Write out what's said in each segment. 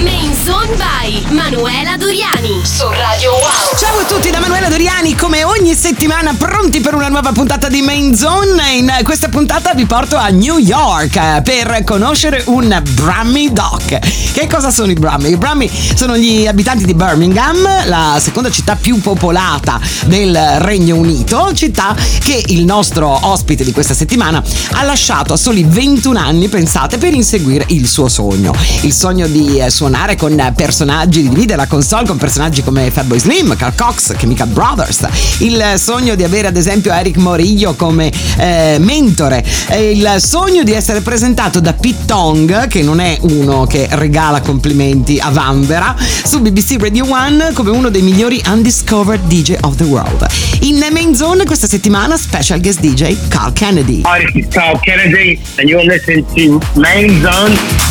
Main Zone by Manuela Doriani su Radio Wow. Ciao a tutti da Manuela Doriani, come ogni settimana pronti per una nuova puntata di Main Zone. In questa puntata vi porto a New York per conoscere un Brummy Doc. Che cosa sono i Brummy? I Brummy sono gli abitanti di Birmingham, la seconda città più popolata del Regno Unito, città che il nostro ospite di questa settimana ha lasciato a soli 21 anni, pensate, per inseguire il suo sogno. Il sogno di eh, suonare con personaggi, di dividere la console con personaggi come Fatboy Slim, Carl Cox, Chemical Brothers, il sogno di avere ad esempio Eric Morillo come eh, mentore, il sogno di essere presentato da Pete Tong, che non è uno che regala complimenti a Vanvera, su BBC Radio 1 come uno dei migliori undiscovered DJ of the world. In Main Zone questa settimana special guest DJ Carl Kennedy. Hi, this is Carl Kennedy, and you're listening to Main Zone.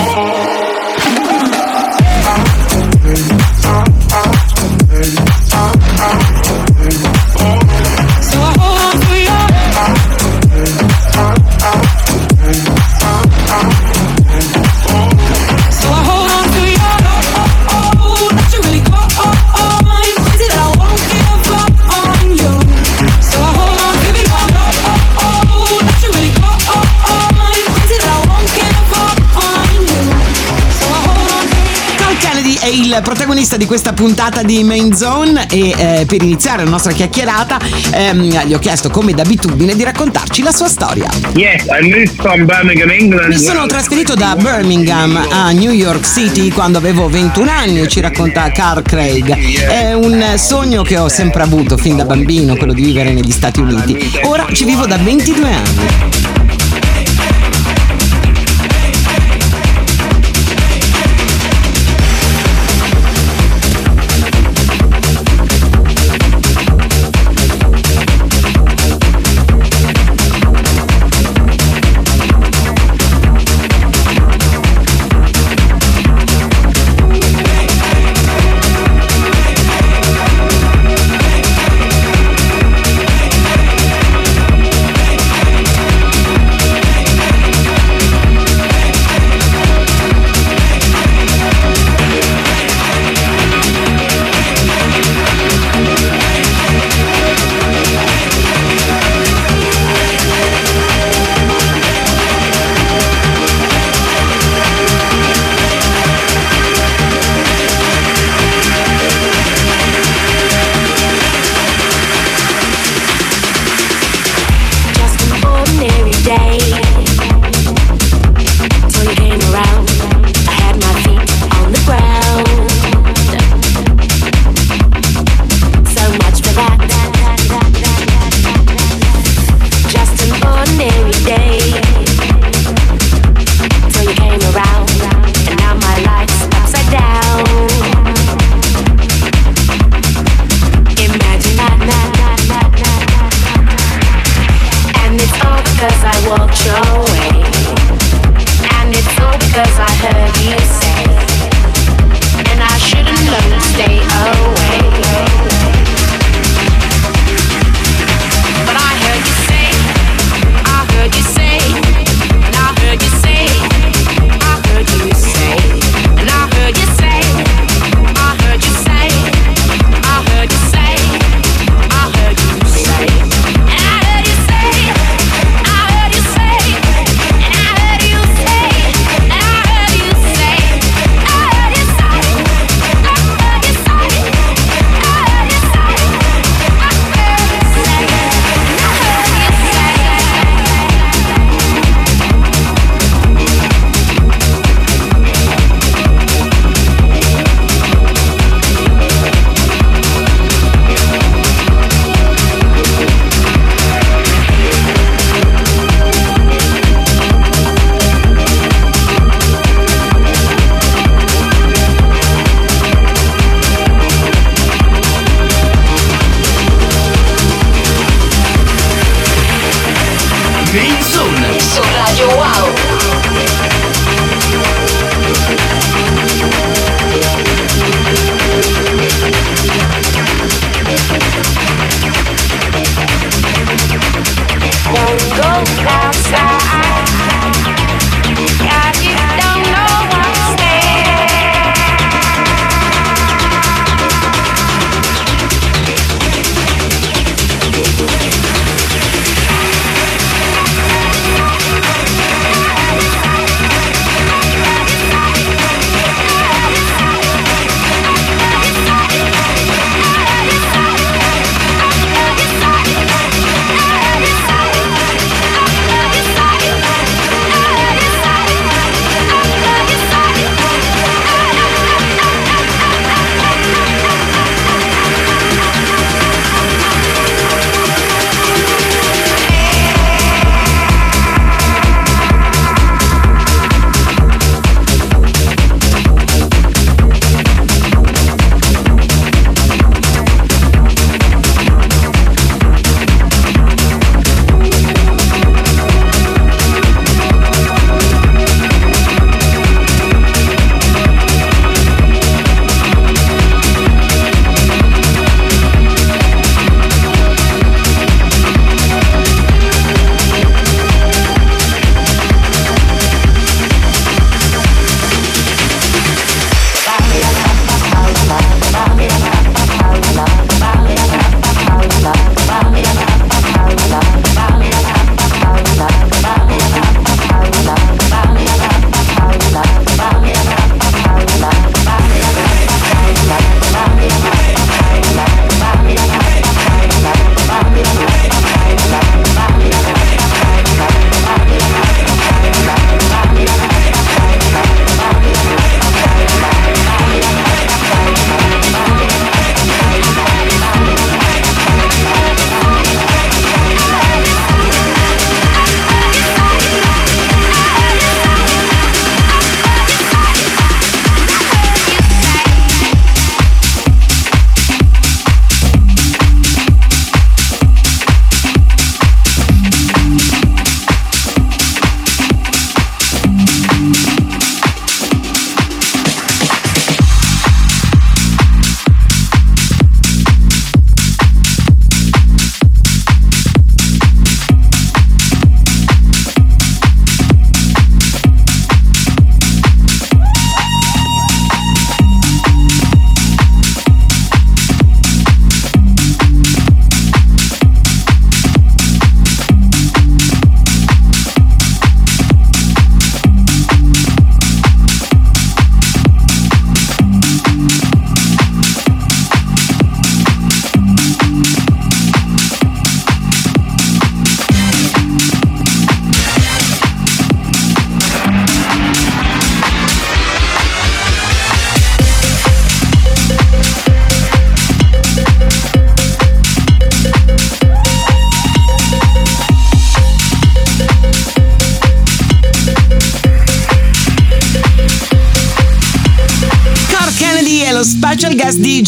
Bye. Protagonista di questa puntata di Main Zone e eh, per iniziare la nostra chiacchierata ehm, gli ho chiesto come d'abitudine di raccontarci la sua storia. Yes, Birmingham, England. Mi sono trasferito da Birmingham a New York City quando avevo 21 anni, ci racconta Carl Craig. È un sogno che ho sempre avuto fin da bambino, quello di vivere negli Stati Uniti. Ora ci vivo da 22 anni.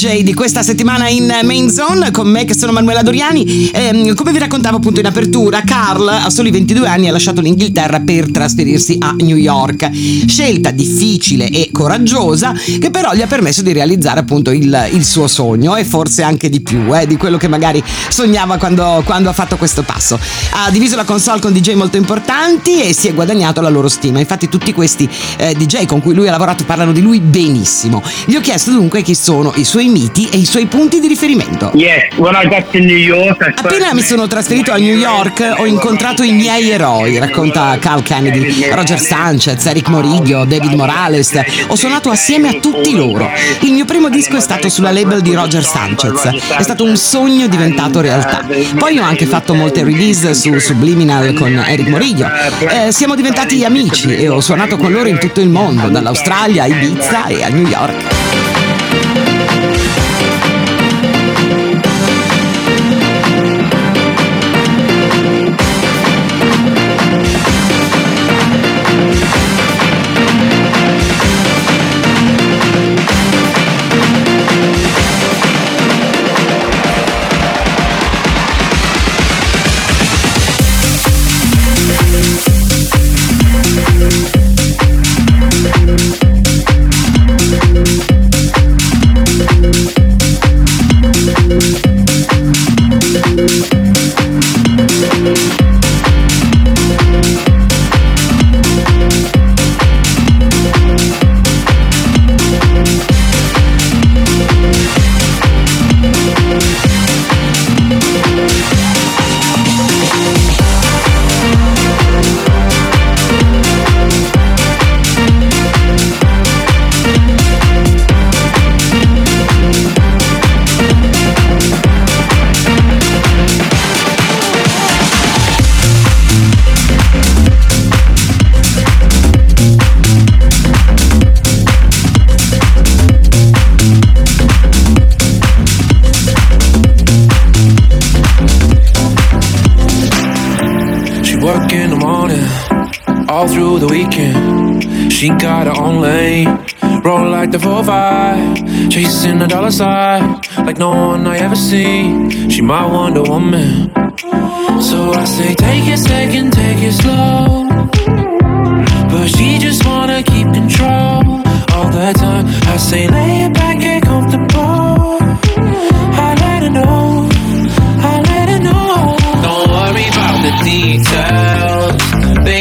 Di questa settimana in Main Zone con me che sono Manuela Doriani. Ehm, come vi raccontavo appunto in apertura, Carl a soli 22 anni ha lasciato l'Inghilterra per trasferirsi a New York. Scelta difficile e coraggiosa che però gli ha permesso di realizzare appunto il, il suo sogno e forse anche di più eh, di quello che magari sognava quando, quando ha fatto questo passo. Ha diviso la console con DJ molto importanti e si è guadagnato la loro stima. Infatti tutti questi eh, DJ con cui lui ha lavorato parlano di lui benissimo. Gli ho chiesto dunque chi sono i suoi miti e i suoi punti di riferimento. Yes, when I got to New York, I Appena mi sono trasferito a New York ho incontrato i miei eroi, racconta Carl Kennedy, Roger Sanchez, Eric Morillo, David Morales. Ho suonato assieme a tutti loro. Il mio primo disco è stato sulla label di Roger Sanchez. È stato un sogno diventato realtà. Poi ho anche fatto molte release su Subliminal con Eric Morillo. Eh, siamo diventati amici e ho suonato con loro in tutto il mondo, dall'Australia a Ibiza e a New York. She got her own lane, roll like the 4-5, chasing the dollar sign like no one I ever seen. She my Wonder Woman, so I say take it second, take it slow. But she just wanna keep control all the time. I say lay it back,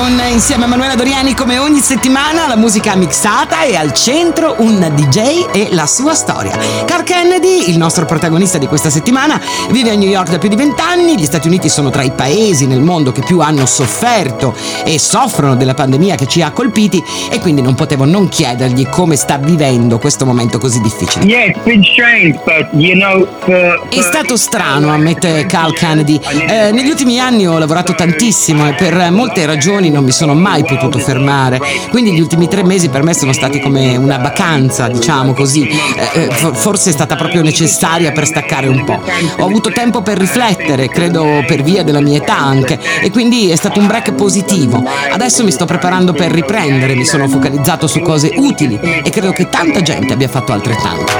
Zone insieme a Manuela Doriani come ogni settimana la musica mixata e al centro un DJ e la sua storia. Carl Kennedy, il nostro protagonista di questa settimana, vive a New York da più di vent'anni, gli Stati Uniti sono tra i paesi nel mondo che più hanno sofferto e soffrono della pandemia che ci ha colpiti e quindi non potevo non chiedergli come sta vivendo questo momento così difficile. Yeah, it's been strange, but you know, for, È stato strano, ammette Carl Kennedy. Eh, negli ultimi anni ho lavorato tantissimo e per molte ragioni non mi sono mai potuto fermare. Quindi gli ultimi tre mesi per me sono stati come una vacanza, diciamo così. Eh, eh, for- forse è stata proprio necessaria per staccare un po'. Ho avuto tempo per riflettere, credo per via della mia età anche, e quindi è stato un break positivo. Adesso mi sto preparando per riprendere, mi sono focalizzato su cose utili e credo che tanta gente abbia fatto altrettanto.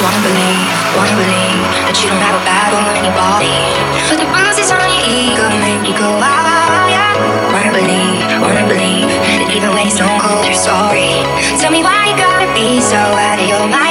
Wanna believe, wanna believe that you don't have a on anybody. But the bruises on your ego make you go ah you're sorry. Tell me why you gotta be so out of your mind.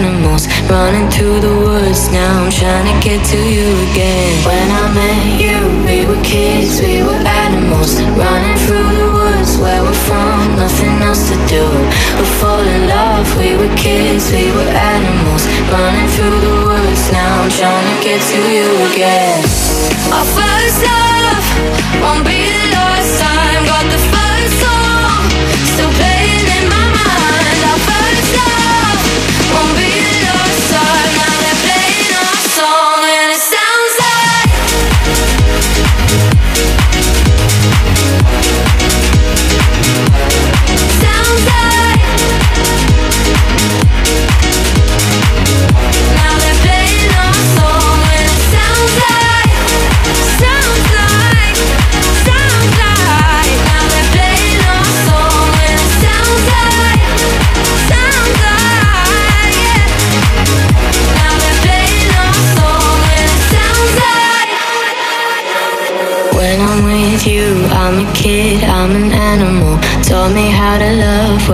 Animals, running through the woods. Now I'm trying to get to you again. When I met you, we were kids, we were animals, running through the woods where we're from, nothing else to do but fall in love. We were kids, we were animals, running through the woods. Now I'm trying to get to you again. Our first love won't be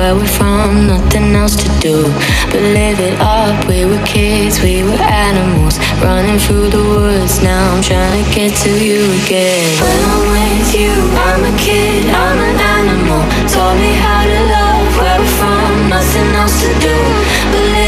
where we're from, nothing else to do but live it up. We were kids, we were animals, running through the woods. Now I'm trying to get to you again. When I'm with you, I'm a kid, I'm an animal. Taught me how to love where we're from, nothing else to do but live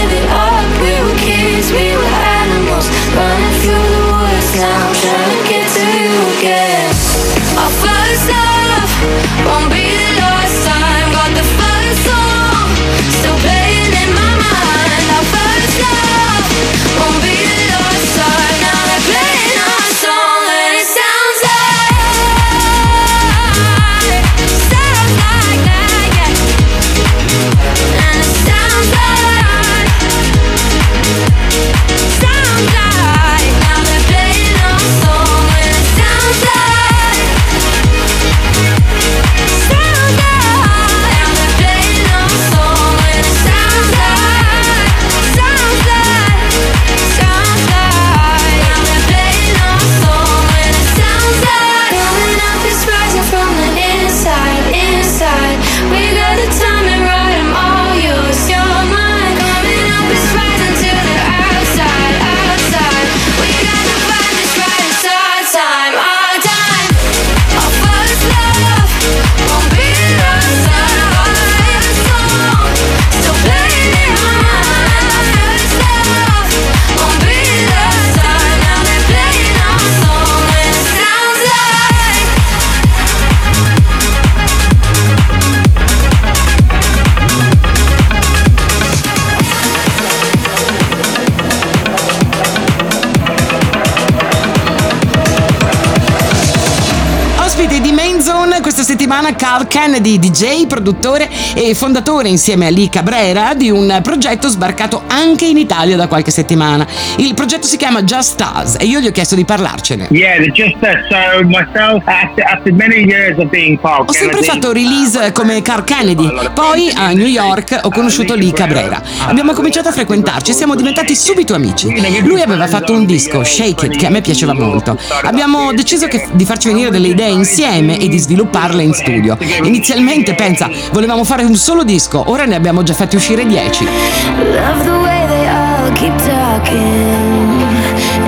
Carl Kennedy, DJ, produttore e fondatore insieme a Lee Cabrera di un progetto sbarcato anche in Italia da qualche settimana. Il progetto si chiama Just Us e io gli ho chiesto di parlarcene. Yeah, just uh, so myself after, after many years of being Carl Ho sempre fatto release come Carl Kennedy, poi a New York ho conosciuto Lee Cabrera. Abbiamo cominciato a frequentarci e siamo diventati subito amici. Lui aveva fatto un disco, Shake It, che a me piaceva molto. Abbiamo deciso che- di farci venire delle idee insieme e di svilupparle in studio. Inizialmente, pensa, volevamo fare un solo disco, ora ne abbiamo già fatti uscire dieci. Love the way they all keep talking.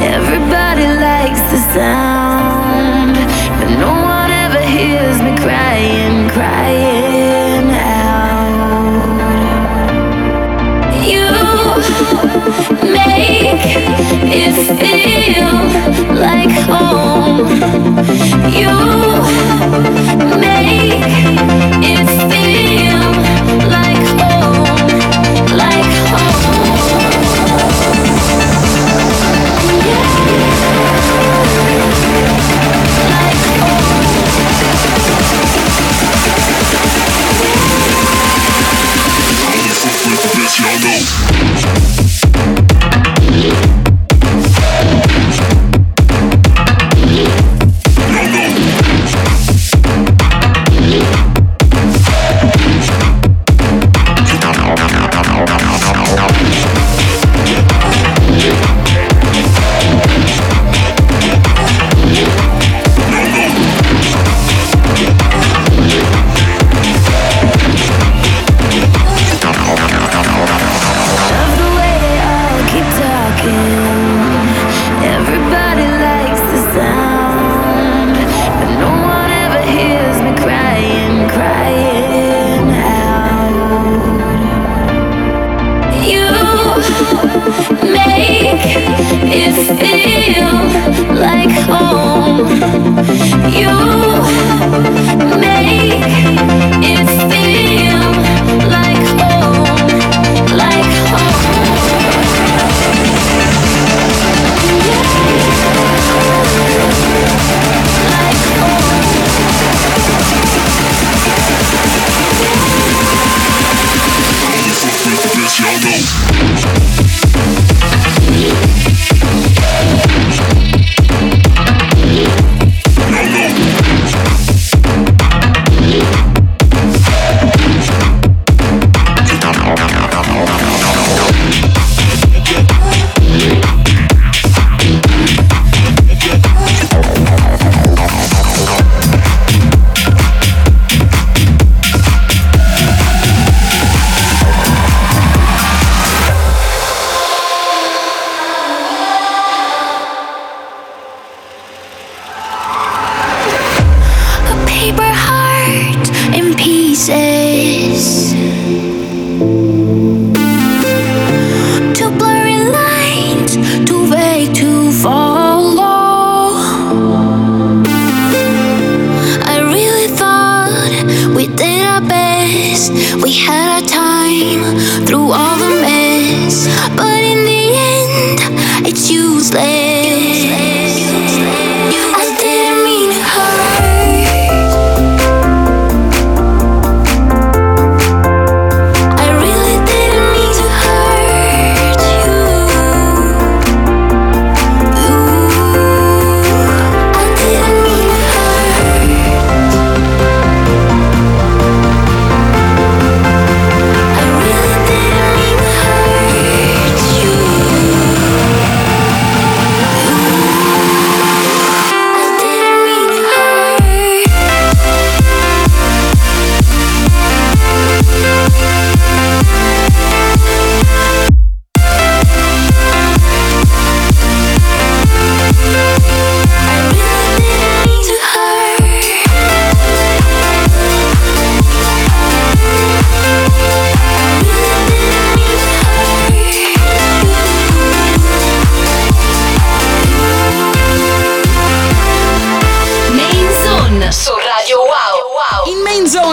Everybody likes the sound, but no one ever hears me crying, crying out. You make it feel like home. You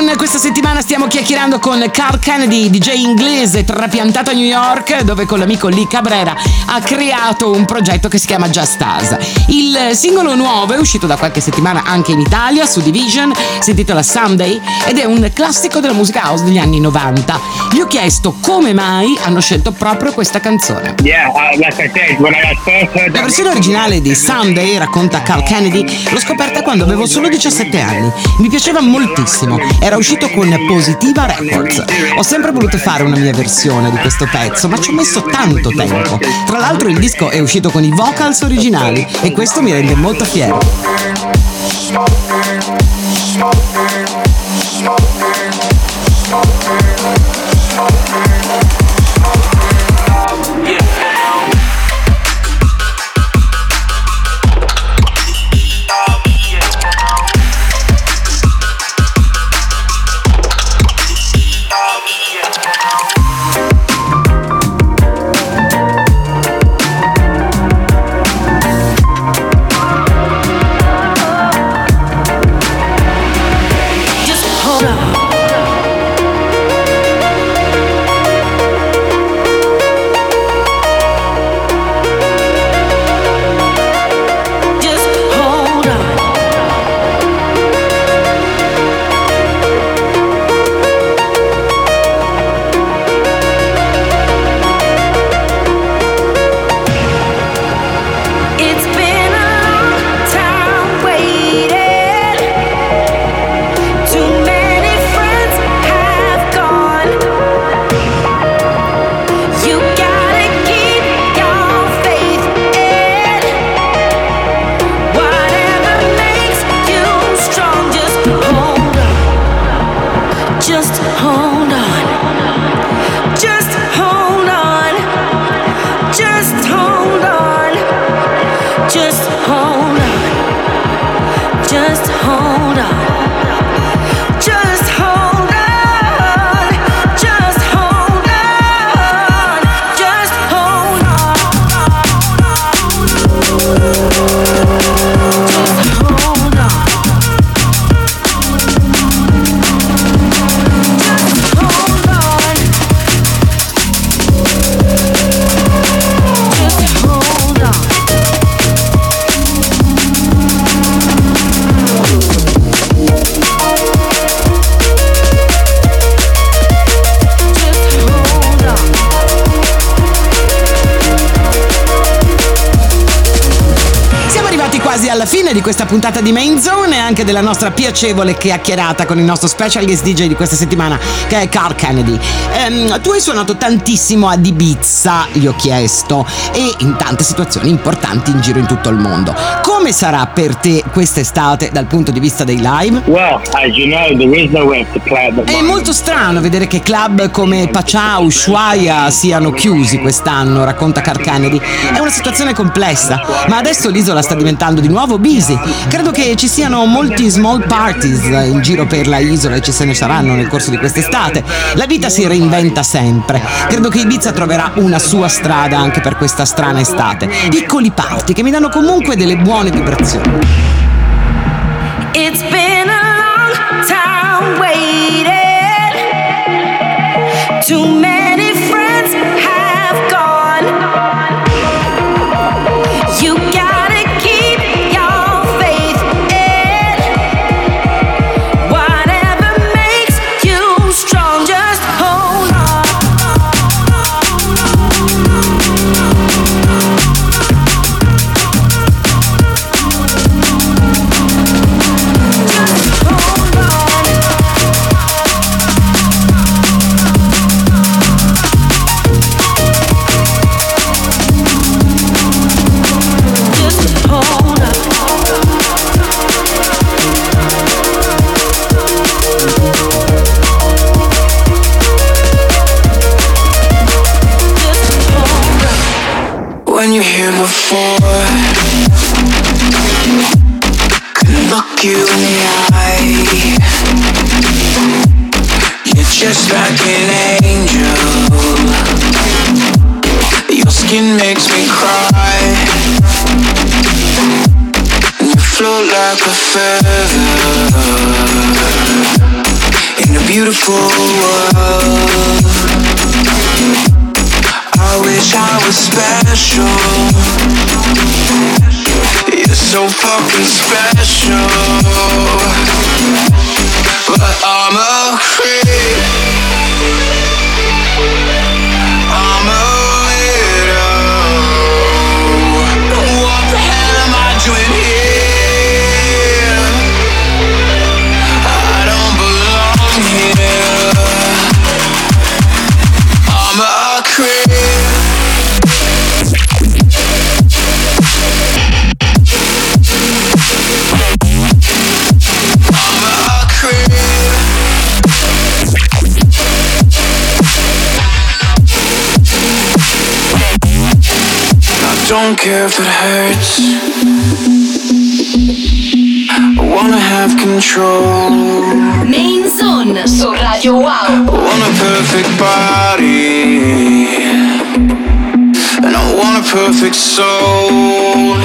Zone questa settimana stiamo chiacchierando con Carl Kennedy, DJ inglese trapiantato a New York, dove con l'amico Lee Cabrera ha creato un progetto che si chiama Just Us. Il singolo nuovo è uscito da qualche settimana anche in Italia su Division, si intitola Someday ed è un classico della musica house degli anni 90. Gli ho chiesto come mai hanno scelto proprio questa canzone. Yeah, uh, like said, first La versione originale di Someday, racconta Carl Kennedy, l'ho scoperta quando avevo solo 17 anni. Mi piaceva moltissimo, era uscito con Positiva Records. Ho sempre voluto fare una mia versione di questo pezzo, ma ci ho messo tanto tempo. Tra l'altro il disco è uscito con i vocals originali e questo mi rende molto fiero. Quasi alla fine di questa puntata di Main Zone e anche della nostra piacevole chiacchierata con il nostro special guest DJ di questa settimana che è Carl Kennedy. Ehm, tu hai suonato tantissimo ad Ibiza, gli ho chiesto, e in tante situazioni importanti in giro in tutto il mondo. Come sarà per te quest'estate dal punto di vista dei live? Well, as you know, there is nowhere to play the È molto strano vedere che club come Pachá, Ushuaia siano chiusi quest'anno, racconta Carl Kennedy. È una situazione complessa, ma adesso l'isola sta diventando di nuovo busy. Credo che ci siano molti small parties in giro per la isola e ci se ne saranno nel corso di quest'estate. La vita si reinventa sempre. Credo che Ibiza troverà una sua strada anche per questa strana estate. Piccoli party che mi danno comunque delle buone vibrazioni. It's been a long time waiting. Too spend don't care if it hurts. I wanna have control. Main Zone so Radio Wow. I want a perfect body. And I want a perfect soul.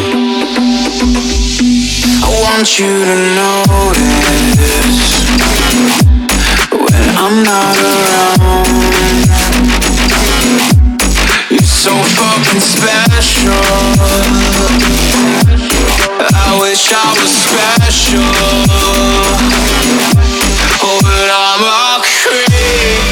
I want you to notice when I'm not around so fucking special. I wish I was special. Oh, but I'm a creep.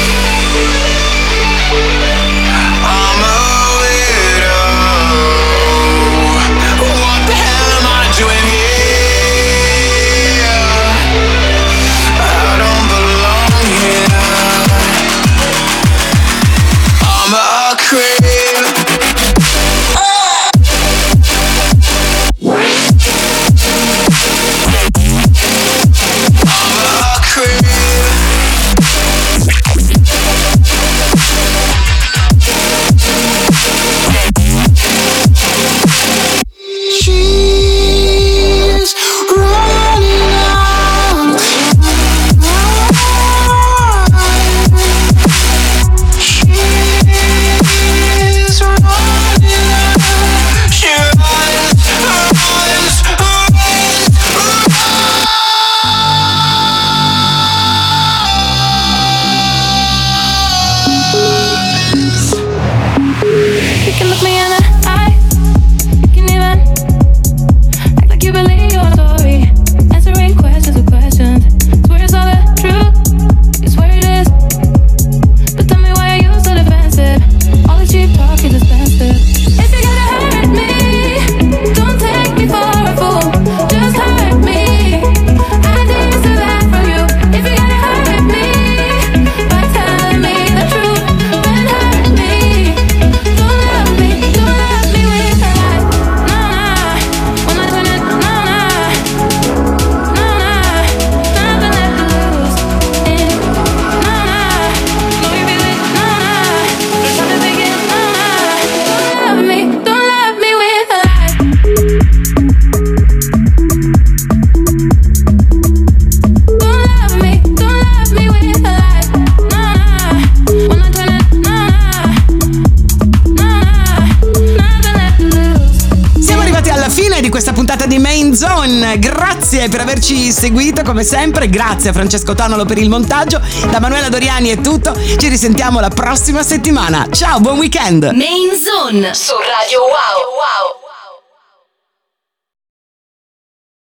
averci seguito come sempre. Grazie a Francesco Tonolo per il montaggio. Da Manuela Doriani è tutto. Ci risentiamo la prossima settimana. Ciao, buon weekend. Main Zone su Radio Wow. wow.